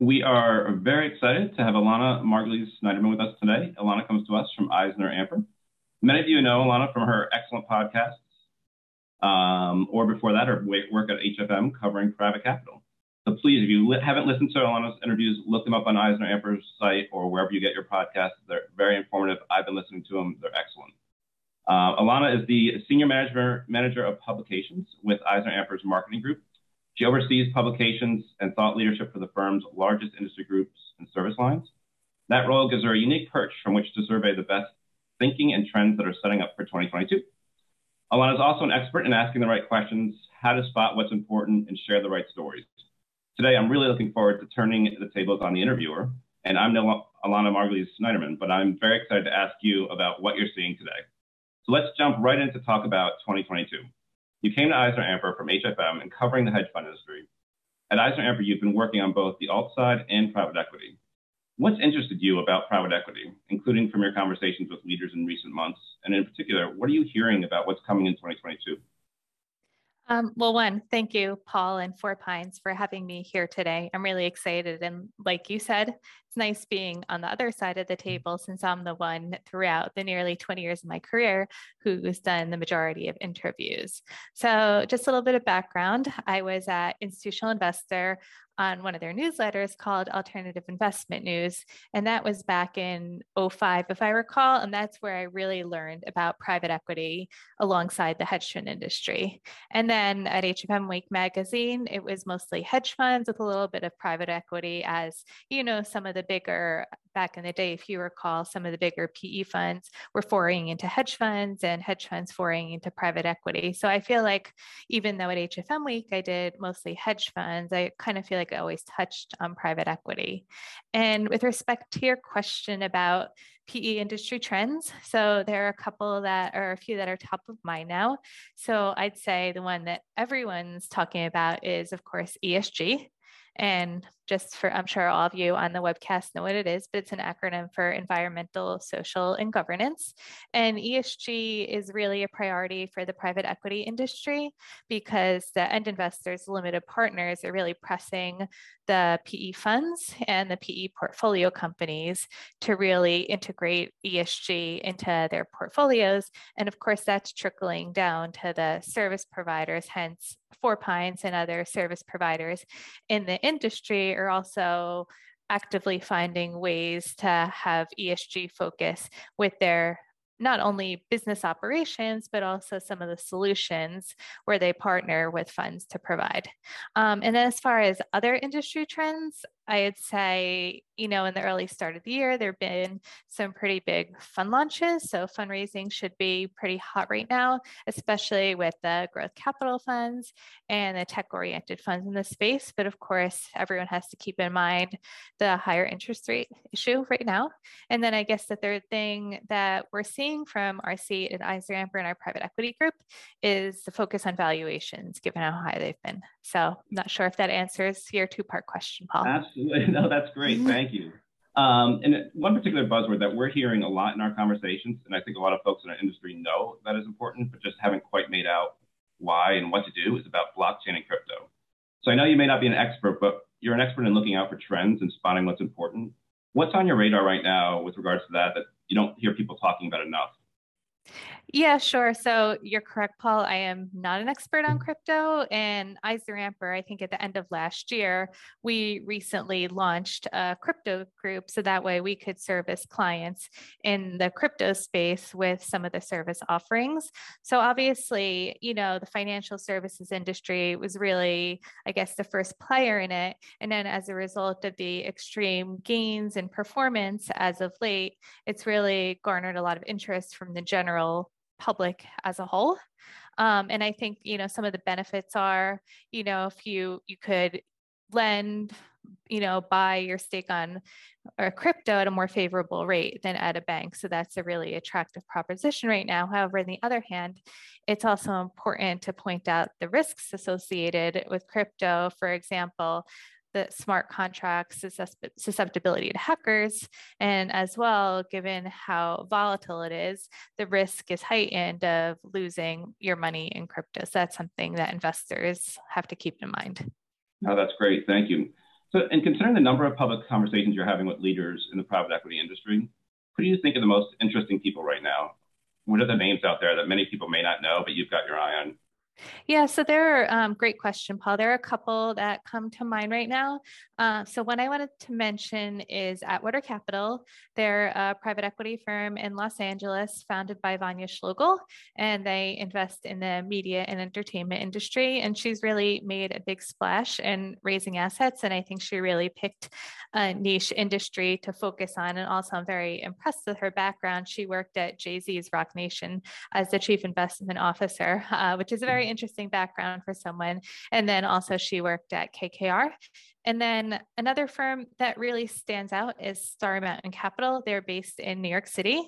We are very excited to have Elana Margulies Snyderman with us today. Elana comes to us from EisnerAmper. Many of you know Elana from her excellent podcasts, um, or before that, her work at HFM covering private capital. So please, if you li haven't listened to Elana's interviews, look them up on EisnerAmper's site or wherever you get your podcasts. They're very informative. I've been listening to them. They're excellent. Uh, Elana is the Senior Manager, Manager of Publications with EisnerAmper's Marketing Group. She oversees publications and thought leadership for the firm's largest industry groups and service lines. That role gives her a unique perch from which to survey the best thinking and trends that are setting up for 2022. Elana is also an expert in asking the right questions, how to spot what's important, and share the right stories. Today, I'm really looking forward to turning the tables on the interviewer, and I'm no Elana Margulies Snyderman, but I'm very excited to ask you about what you're seeing today. So let's jump right in to talk about 2022. You came to EisnerAmper from HFM and covering the hedge fund industry. At EisnerAmper, you've been working on both the alt side and private equity. What's interested you about private equity, including from your conversations with leaders in recent months? And in particular, what are you hearing about what's coming in 2022? Um, well, one, thank you, Paul and Four Pines, for having me here today. I'm really excited. And like you said, it's nice being on the other side of the mm. table since I'm the one throughout the nearly 20 years of my career who's done the majority of interviews. So, just a little bit of background I was at Institutional Investor on one of their newsletters called Alternative Investment News. And that was back in 05, if I recall. And that's where I really learned about private equity alongside the hedge fund industry. And then at HFM Week magazine, it was mostly hedge funds with a little bit of private equity, as you know, some of the the bigger, back in the day, if you recall, some of the bigger PE funds were foraying into hedge funds and hedge funds foraying into private equity. So I feel like even though at HFM Week I did mostly hedge funds, I kind of feel like I always touched on private equity. And with respect to your question about PE industry trends. So there are a couple that are a few that are top of mind now. So I'd say the one that everyone's talking about is, of course, ESG. And just for, I'm sure all of you on the webcast know what it is, but it's an acronym for environmental, social, and governance. And ESG is really a priority for the private equity industry because the end investors, limited partners, are really pressing the PE funds and the PE portfolio companies to really integrate ESG into their portfolios. And of course, that's trickling down to the service providers, hence Four Pines and other service providers in the industry are also actively finding ways to have ESG focus with their not only business operations, but also some of the solutions where they partner with funds to provide. Um, and then as far as other industry trends, I'd say, you know, in the early start of the year, there have been some pretty big fund launches. So fundraising should be pretty hot right now, especially with the growth capital funds and the tech oriented funds in the space. But of course, everyone has to keep in mind the higher interest rate issue right now. And then I guess the third thing that we're seeing from our seat at EisnerAmper and our private equity group is the focus on valuations, given how high they've been. So I'm not sure if that answers your two part question, Paul. Absolutely. No, that's great. Mm-hmm. Thank you. Um, and one particular buzzword that we're hearing a lot in our conversations, and I think a lot of folks in our industry know that is important, but just haven't quite made out why and what to do, is about blockchain and crypto. So I know you may not be an expert, but you're an expert in looking out for trends and spotting what's important. What's on your radar right now with regards to that that you don't hear people talking about enough? Yeah, sure. So you're correct, Paul. I am not an expert on mm. crypto. And EisnerAmper, I think at the end of last year, we recently launched a crypto group. So that way we could service clients in the crypto space with some of the service offerings. So obviously, you know, the financial services industry was really, I guess, the first player in it. And then as a result of the extreme gains in performance as of late, it's really garnered a lot of interest from the general public as a whole. Um, and I think, you know, some of the benefits are, you know, if you you could lend, you know, buy your stake on or crypto at a more favorable rate than at a bank. So that's a really attractive proposition right now. However, on the other hand, it's also important to point out the risks associated with crypto. For example, the smart contracts susceptibility to hackers and as well given how volatile it is the risk is heightened of losing your money in crypto so that's something that investors have to keep in mind no that's great thank you So, and considering the number of public conversations you're having with leaders in the private equity industry, who do you think are the most interesting people right now? What are the names out there that many people may not know, but you've got your eye on? Yeah, so there are um, great question, Paul. There are a couple that come to mind right now. Uh, so one I wanted to mention is Atwater Capital. They're a private equity firm in Los Angeles, founded by Vania Schlogel, and they invest in the media and entertainment industry. And she's really made a big splash in raising assets, and I think she really picked a niche industry to focus on. And also, I'm very impressed with her background. She worked at Jay Z's Roc Nation as the chief investment officer, uh, which is a very interesting background for someone. And then also she worked at KKR. And then another firm that really stands out is Star Mountain Capital. They're based in New York City,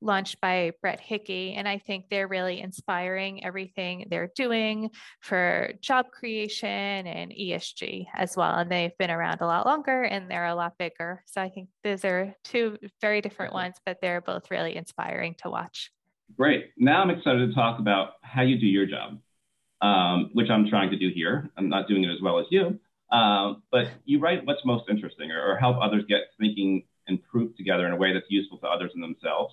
launched by Brett Hickey. And I think they're really inspiring everything they're doing for job creation and ESG as well. And they've been around a lot longer and they're a lot bigger. So I think those are two very different ones, but they're both really inspiring to watch. Great. Now I'm excited to talk about how you do your job um, which I'm trying to do here. I'm not doing it as well as you, um, but you write what's most interesting or, or, help others get thinking and proof together in a way that's useful to others and themselves.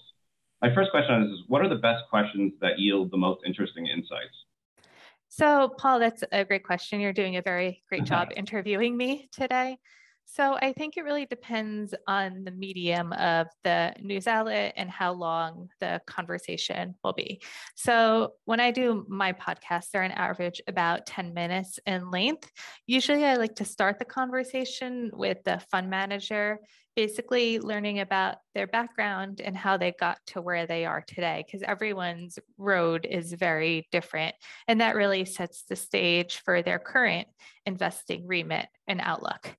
My first question on this is what are the best questions that yield the most interesting insights? So, Paul, that's a great question. You're doing a very great job interviewing me today. So I think it really depends on the medium of the news outlet and how long the conversation will be. So when I do my podcasts, they're an average about 10 minutes in length. Usually I like to start the conversation with the fund manager, basically learning about their background and how they got to where they are today, because everyone's road is very different. And that really sets the stage for their current investing remit and outlook.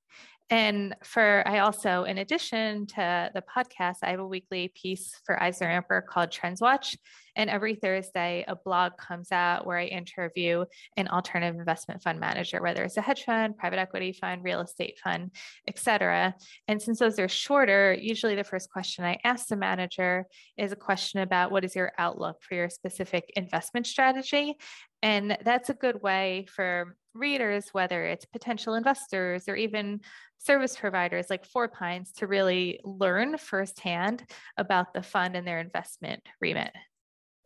And for, I also, in addition to the podcast, I have a weekly piece for Eisner Amper called Trends Watch. And every Thursday, a blog comes out where I interview an alternative investment fund manager, whether it's a hedge fund, private equity fund, real estate fund, et cetera. And since those are shorter, usually the first question I ask the manager is a question about what is your outlook for your specific investment strategy. And that's a good way for readers, whether it's potential investors or even service providers like Four Pines, to really learn firsthand about the fund and their investment remit.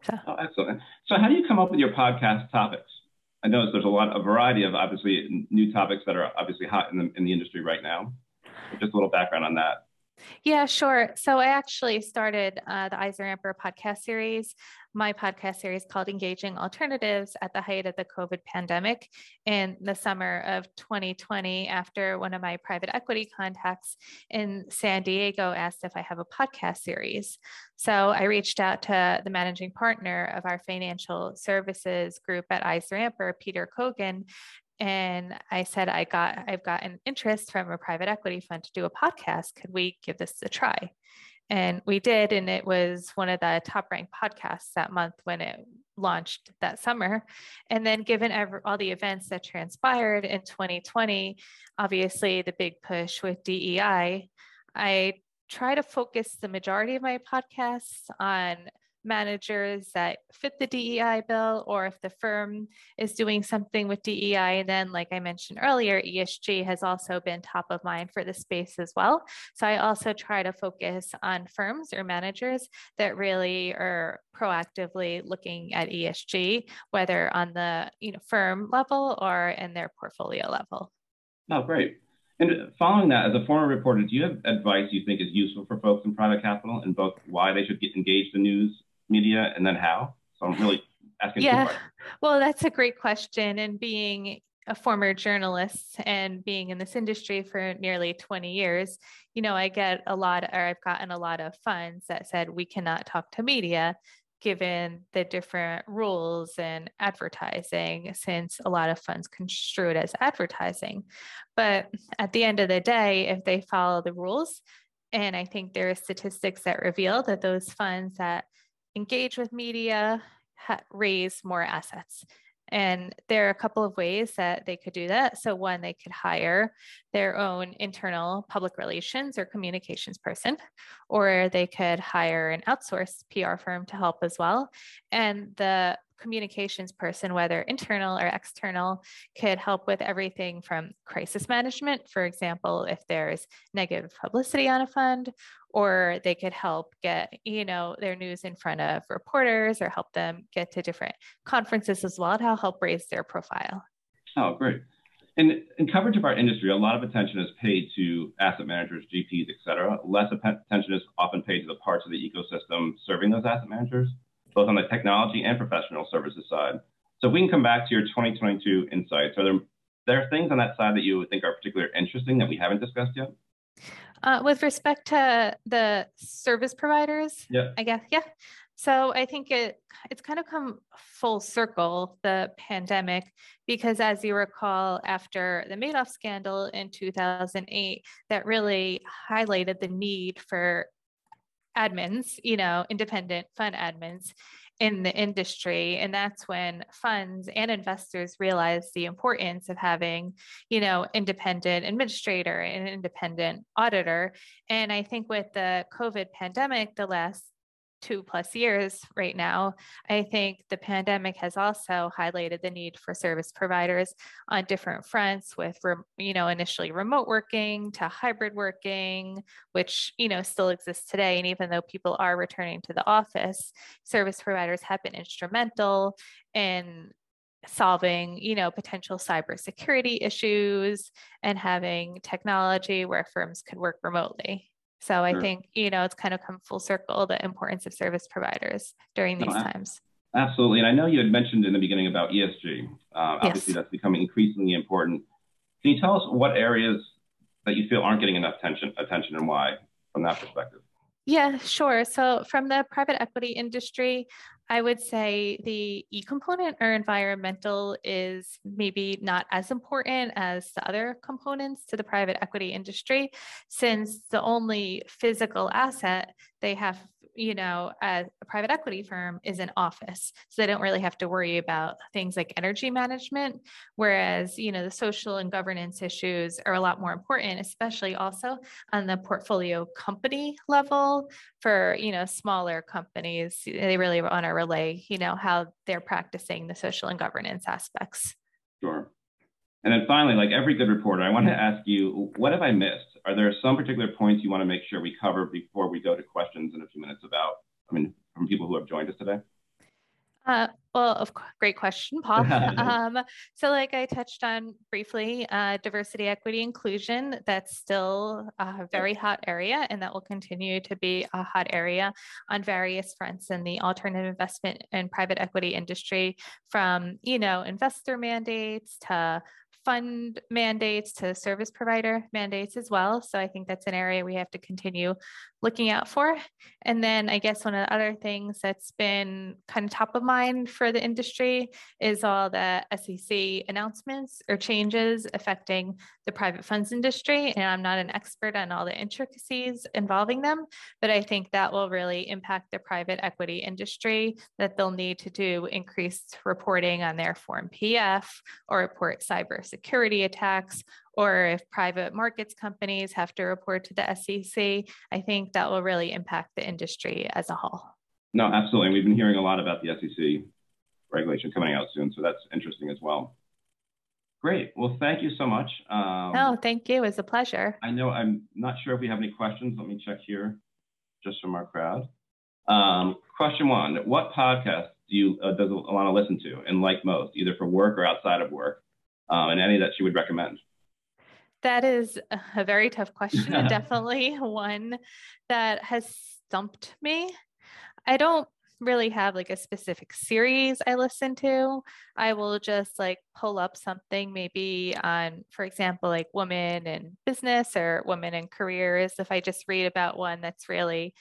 So. Oh, excellent. So, how do you come up with your podcast topics? I notice there's a lot, a variety of obviously new topics that are obviously hot in the, in the industry right now. Just a little background on that. Yeah, sure. So I actually started uh, the Eisner podcast series, my podcast series called Engaging Alternatives at the height of the COVID pandemic in the summer of 2020, after one of my private equity contacts in San Diego asked if I have a podcast series. So I reached out to the managing partner of our financial services group at Eisner Peter Kogan, and I said, I got, I've got an interest from a private equity fund to do a podcast. Could we give this a try? And we did, and it was one of the top ranked podcasts that month when it launched that summer. And then, given every, all the events that transpired in 2020, obviously the big push with DEI, I try to focus the majority of my podcasts on managers that fit the DEI bill, or if the firm is doing something with DEI, then, like I mentioned earlier, ESG has also been top of mind for the space as well. So I also try to focus on firms or managers that really are proactively looking at ESG, whether on the you know firm level or in their portfolio level. Oh, great. And following that, as a former reporter, do you have advice you think is useful for folks in private capital and both why they should get engaged in news media and then how? So I'm really asking. Yeah, well, that's a great question. And being a former journalist and being in this industry for nearly 20 years, you know, I get a lot, or I've gotten a lot of funds that said we cannot talk to media given the different rules and advertising, since a lot of funds construe it as advertising. But at the end of the day, if they follow the rules, and I think there are statistics that reveal that those funds that engage with media, ha- raise more assets. And there are a couple of ways that they could do that. So, one, they could hire their own internal public relations or communications person, or they could hire an outsourced PR firm to help as well. And the communications person, whether internal or external, could help with everything from crisis management, for example, if there's negative publicity on a fund, or they could help get you know their news in front of reporters or help them get to different conferences as well to help raise their profile oh great in, in coverage of our industry, a lot of attention is paid to asset managers, GPs, et cetera. Less attention is often paid to the parts of the ecosystem serving those asset managers, both on the technology and professional services side. So if we can come back to your 2022 insights, are there, there are things on that side that you would think are particularly interesting that we haven't discussed yet? Uh, with respect to the service providers, yeah. I guess, yeah. So I think it it's kind of come full circle the pandemic because as you recall after the Madoff scandal in 2008 that really highlighted the need for admins, you know, independent fund admins in the industry and that's when funds and investors realize the importance of having you know independent administrator and independent auditor. And i think with the covid pandemic the last two plus years right now, I think the pandemic has also highlighted the need for service providers on different fronts with, you know, initially remote working to hybrid working, which, you know, still exists today. And even though people are returning to the office, service providers have been instrumental in solving you know potential cybersecurity issues and having technology where firms could work remotely so I sure. think, you know, it's kind of come full circle the importance of service providers during these no, times. Absolutely. And I know you had mentioned in the beginning about ESG. Uh, obviously, yes. that's becoming increasingly important. Can you tell us what areas that you feel aren't getting enough attention, attention and why from that perspective? Yeah, sure. So, from the private equity industry, I would say the E component or environmental is maybe not as important as the other components to the private equity industry, since the only physical asset they have you know, a private equity firm is an office. So they don't really have to worry about things like energy management. Whereas, you know, the social and governance issues are a lot more important, especially also on the portfolio company level for, you know, smaller companies. They really want to relay, you know, how they're practicing the social and governance aspects. Sure. And then finally, like every good reporter, I want to ask you, what have I missed? Are there some particular points you want to make sure we cover before we go to questions in a few minutes about, I mean, from people who have joined us today? Uh, well, of course, great question, Paul. um, so, like I touched on briefly, uh, diversity, equity, inclusion, that's still a very hot area, and that will continue to be a hot area on various fronts in the alternative investment and private equity industry, from, you know, investor mandates to fund mandates to service provider mandates as well. So I think that's an area we have to continue looking out for. And then I guess one of the other things that's been kind of top of mind for the industry is all the SEC announcements or changes affecting the private funds industry. And I'm not an expert on all the intricacies involving them, but I think that will really impact the private equity industry that they'll need to do increased reporting on their Form PF or report cybersecurity attacks or if private markets companies have to report to the SEC, I think that will really impact the industry as a whole. No, absolutely. And we've been hearing a lot about the SEC regulation coming out soon, so that's interesting as well. Great. Well, thank you so much. Um, oh, thank you. It was a pleasure. I know I'm not sure if we have any questions. Let me check here just from our crowd. Um, question one What podcast do you, uh, does Elana listen to and like most, either for work or outside of work? Um, and any that she would recommend? That is a very tough question, and definitely one that has stumped me. I don't really have like a specific series I listen to. I will just like pull up something maybe on, for example, like women in business or women in careers. If I just read about one that's really,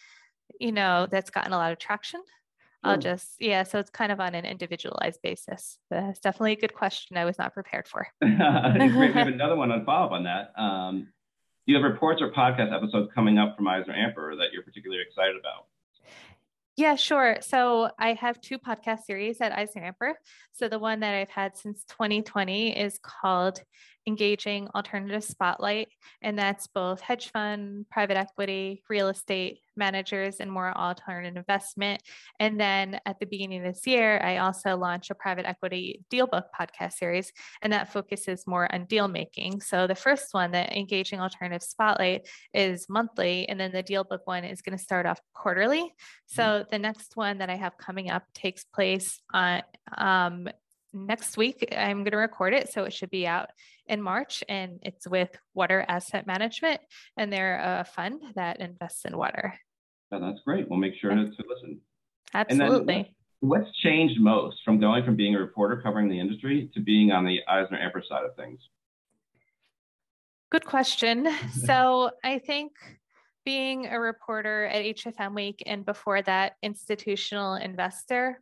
you know, that's gotten a lot of traction, I'll just, yeah, so it's kind of on an individualized basis. But it's definitely a good question I was not prepared for. Great. We have another one on follow up on that. Um, do you have reports or podcast episodes coming up from EisnerAmper that you're particularly excited about? Yeah, sure. So I have two podcast series at EisnerAmper. So the one that I've had since 2020 is called engaging alternative spotlight, and that's both hedge fund, private equity, real estate managers, and more alternative investment. And then at the beginning of this year, I also launched a private equity deal book podcast series, and that focuses more on deal making. So the first one, the engaging alternative spotlight, is monthly, and then the deal book one is going to start off quarterly. So mm-hmm. the next one that I have coming up takes place on um, next week. I'm going to record it, so it should be out in March, and it's with Water Asset Management, and they're a fund that invests in water. Oh, that's great. We'll make sure to, to listen. Absolutely. what's changed most from going from being a reporter covering the industry to being on the Eisner Amper side of things? Good question. so I think being a reporter at HFM Week and before that, institutional investor,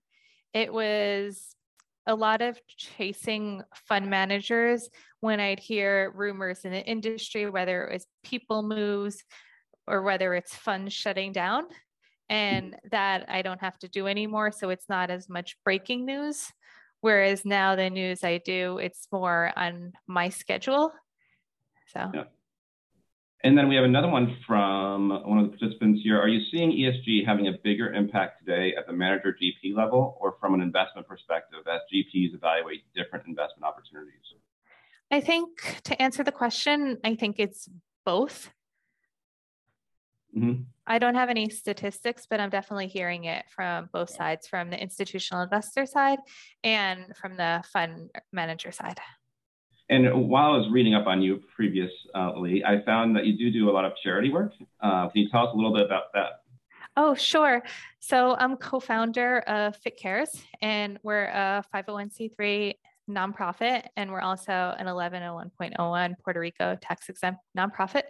it was a lot of chasing fund managers when I'd hear rumors in the industry, whether it was people moves or whether it's funds shutting down, and mm-hmm. that I don't have to do anymore. So it's not as much breaking news. Whereas now the news I do, it's more on my schedule. So. Yeah. And then we have another one from one of the participants here. Are you seeing ESG having a bigger impact today at the manager GP level or from an investment perspective as GPs evaluate different investment opportunities? I think to answer the question, I think it's both. Mm-hmm. I don't have any statistics, but I'm definitely hearing it from both sides from the institutional investor side and from the fund manager side. And while I was reading up on you previously, I found that you do do a lot of charity work. Uh, can you tell us a little bit about that? Oh, sure. So I'm co-founder of Fit Cares, and we're a 501c3 nonprofit, and we're also an 1101.01 Puerto Rico tax exempt nonprofit.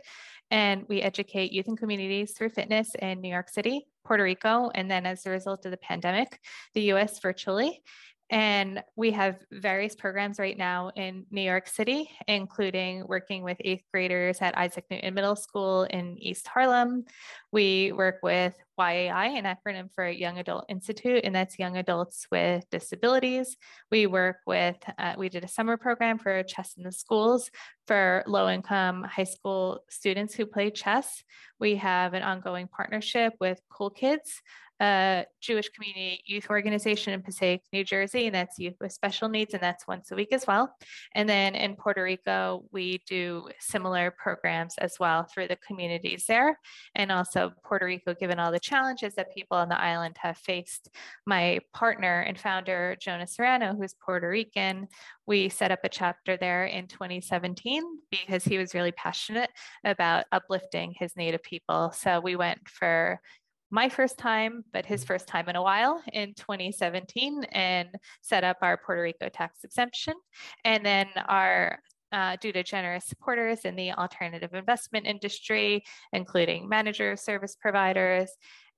And we educate youth and communities through fitness in New York City, Puerto Rico, and then as a result of the pandemic, the US virtually. And we have various programs right now in New York City, including working with eighth graders at Isaac Newton Middle School in East Harlem. We work with YAI, an acronym for Young Adult Institute, and that's young adults with disabilities. We work with, uh, we did a summer program for chess in the schools for low income high school students who play chess. We have an ongoing partnership with Cool Kids, Jewish community youth organization in Passaic, New Jersey, and that's youth with special needs, and that's once a week as well. And then in Puerto Rico, we do similar programs as well through the communities there. And also Puerto Rico, given all the challenges that people on the island have faced, my partner and founder, Jonah Serrano, who's Puerto Rican, we set up a chapter there in 2017 because he was really passionate about uplifting his Native people. So we went for my first time, but his first time in a while in 2017 and set up our Puerto Rico tax exemption. And then our uh, due to generous supporters in the alternative investment industry, including managers, service providers,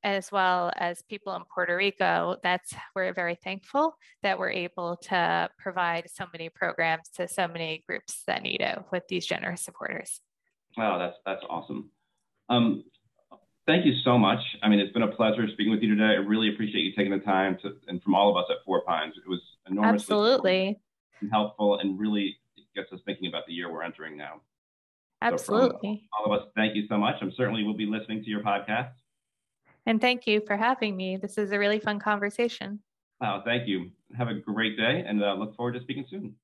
as well as people in Puerto Rico, that's we're very thankful that we're able to provide so many programs to so many groups that need it with these generous supporters. Wow, that's that's awesome. Um, thank you so much. I mean, it's been a pleasure speaking with you today. I really appreciate you taking the time to, and from all of us at Four Pines, it was enormously absolutely and helpful, and really gets us thinking about the year we're entering now. Absolutely. So all of us, thank you so much. I'm certainly will be listening to your podcast. And thank you for having me. This is a really fun conversation. Wow, thank you. Have a great day, and uh, look forward to speaking soon.